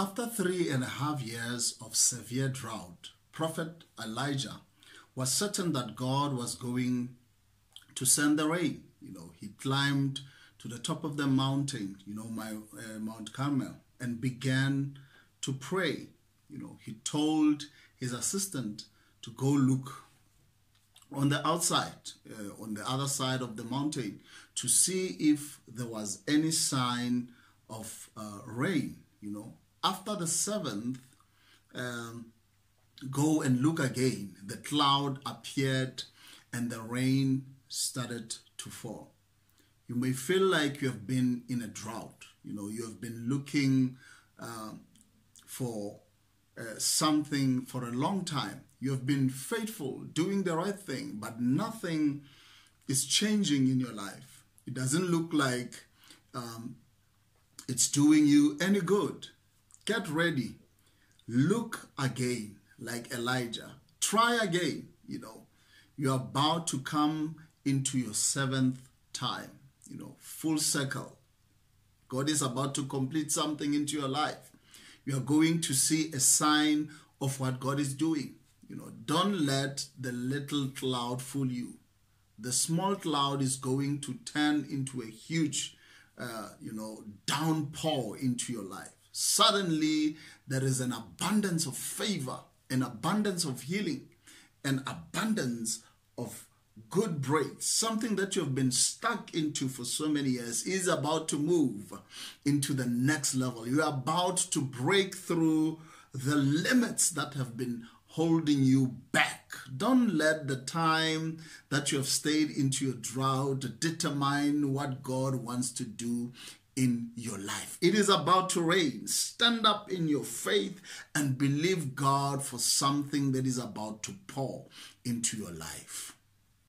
After three and a half years of severe drought, Prophet Elijah was certain that God was going to send the rain. You know, he climbed to the top of the mountain, you know, my uh, Mount Carmel, and began to pray. You know, he told his assistant to go look on the outside, uh, on the other side of the mountain, to see if there was any sign of uh, rain. You know, after the seventh, um, go and look again. The cloud appeared, and the rain started to fall. You may feel like you have been in a drought. You know, you have been looking um, for uh, something for a long time. You have been faithful, doing the right thing, but nothing is changing in your life. It doesn't look like um, it's doing you any good. Get ready. Look again, like Elijah. Try again. You know, you're about to come into your seventh time you know, full circle. God is about to complete something into your life. You are going to see a sign of what God is doing. You know, don't let the little cloud fool you. The small cloud is going to turn into a huge, uh, you know, downpour into your life. Suddenly, there is an abundance of favor, an abundance of healing, an abundance of good break, something that you've been stuck into for so many years, is about to move into the next level. You're about to break through the limits that have been holding you back. Don't let the time that you have stayed into your drought determine what God wants to do in your life. It is about to rain. Stand up in your faith and believe God for something that is about to pour into your life.